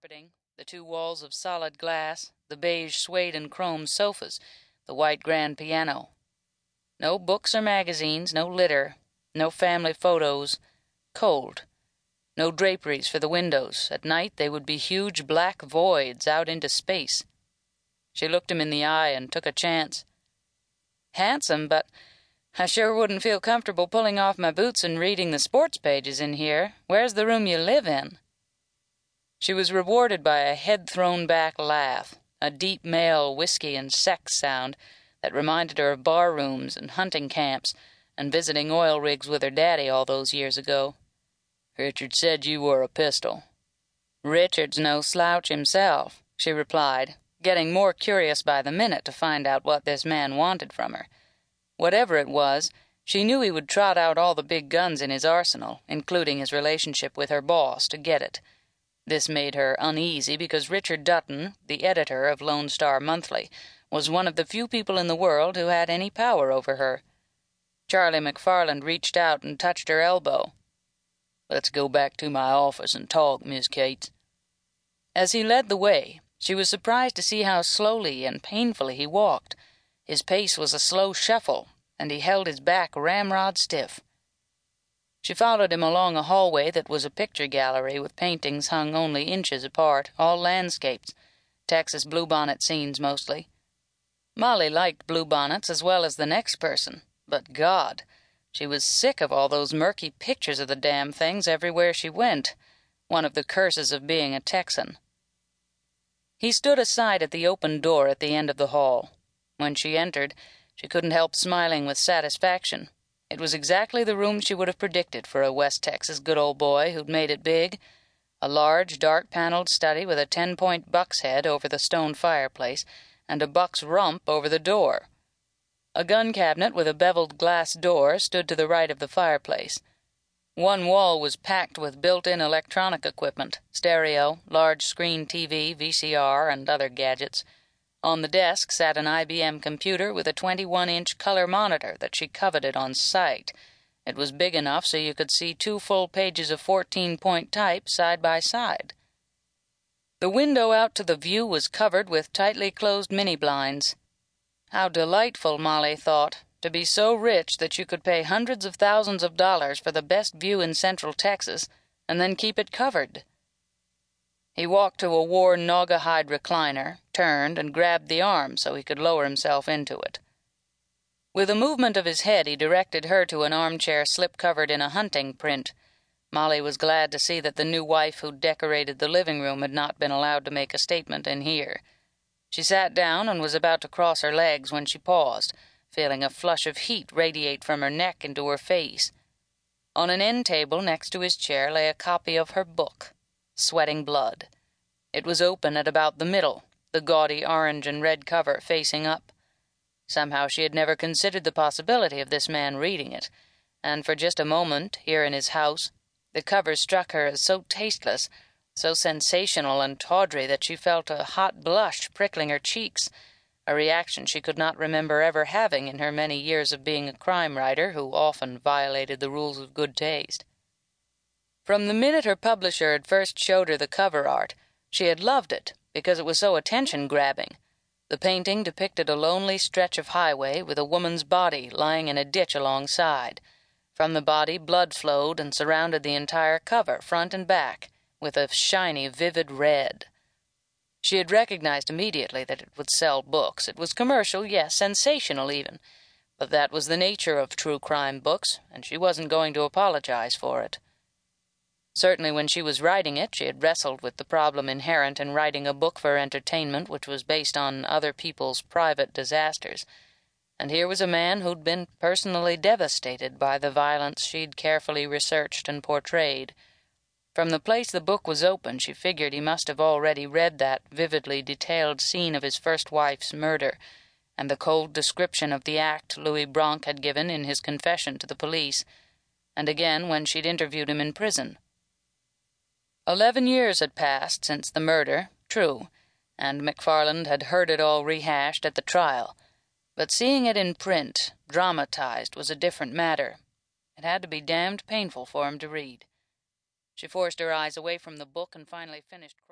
carpeting, the two walls of solid glass, the beige suede and chrome sofas, the white grand piano. No books or magazines, no litter, no family photos. Cold. No draperies for the windows. At night they would be huge black voids out into space. She looked him in the eye and took a chance. Handsome, but I sure wouldn't feel comfortable pulling off my boots and reading the sports pages in here. Where's the room you live in? She was rewarded by a head thrown back laugh, a deep male whiskey and sex sound that reminded her of bar rooms and hunting camps and visiting oil rigs with her daddy all those years ago. Richard said you were a pistol. Richard's no slouch himself, she replied, getting more curious by the minute to find out what this man wanted from her. Whatever it was, she knew he would trot out all the big guns in his arsenal, including his relationship with her boss, to get it. This made her uneasy because Richard Dutton, the editor of Lone Star Monthly, was one of the few people in the world who had any power over her. Charlie McFarland reached out and touched her elbow. Let's go back to my office and talk, Miss Cates. As he led the way, she was surprised to see how slowly and painfully he walked. His pace was a slow shuffle, and he held his back ramrod stiff. She followed him along a hallway that was a picture gallery with paintings hung only inches apart, all landscapes, Texas bluebonnet scenes mostly. Molly liked bluebonnets as well as the next person, but God, she was sick of all those murky pictures of the damn things everywhere she went, one of the curses of being a Texan. He stood aside at the open door at the end of the hall. When she entered, she couldn't help smiling with satisfaction. It was exactly the room she would have predicted for a West Texas good old boy who'd made it big. A large, dark paneled study with a ten point buck's head over the stone fireplace and a buck's rump over the door. A gun cabinet with a beveled glass door stood to the right of the fireplace. One wall was packed with built in electronic equipment stereo, large screen TV, VCR, and other gadgets. On the desk sat an IBM computer with a 21 inch color monitor that she coveted on sight. It was big enough so you could see two full pages of 14 point type side by side. The window out to the view was covered with tightly closed mini blinds. How delightful, Molly thought, to be so rich that you could pay hundreds of thousands of dollars for the best view in central Texas and then keep it covered. He walked to a worn naugahyde recliner, turned, and grabbed the arm so he could lower himself into it. With a movement of his head, he directed her to an armchair slip covered in a hunting print. Molly was glad to see that the new wife who decorated the living room had not been allowed to make a statement in here. She sat down and was about to cross her legs when she paused, feeling a flush of heat radiate from her neck into her face. On an end table next to his chair lay a copy of her book sweating blood. It was open at about the middle, the gaudy orange and red cover facing up. Somehow she had never considered the possibility of this man reading it, and for just a moment, here in his house, the cover struck her as so tasteless, so sensational and tawdry that she felt a hot blush prickling her cheeks, a reaction she could not remember ever having in her many years of being a crime writer who often violated the rules of good taste. From the minute her publisher had first showed her the cover art, she had loved it because it was so attention grabbing. The painting depicted a lonely stretch of highway with a woman's body lying in a ditch alongside. From the body, blood flowed and surrounded the entire cover, front and back, with a shiny, vivid red. She had recognized immediately that it would sell books. It was commercial, yes, sensational even. But that was the nature of true crime books, and she wasn't going to apologize for it. Certainly, when she was writing it, she had wrestled with the problem inherent in writing a book for entertainment which was based on other people's private disasters. And here was a man who'd been personally devastated by the violence she'd carefully researched and portrayed. From the place the book was open, she figured he must have already read that vividly detailed scene of his first wife's murder, and the cold description of the act Louis Bronk had given in his confession to the police, and again when she'd interviewed him in prison. Eleven years had passed since the murder, true, and McFarland had heard it all rehashed at the trial. But seeing it in print, dramatized, was a different matter. It had to be damned painful for him to read. She forced her eyes away from the book and finally finished.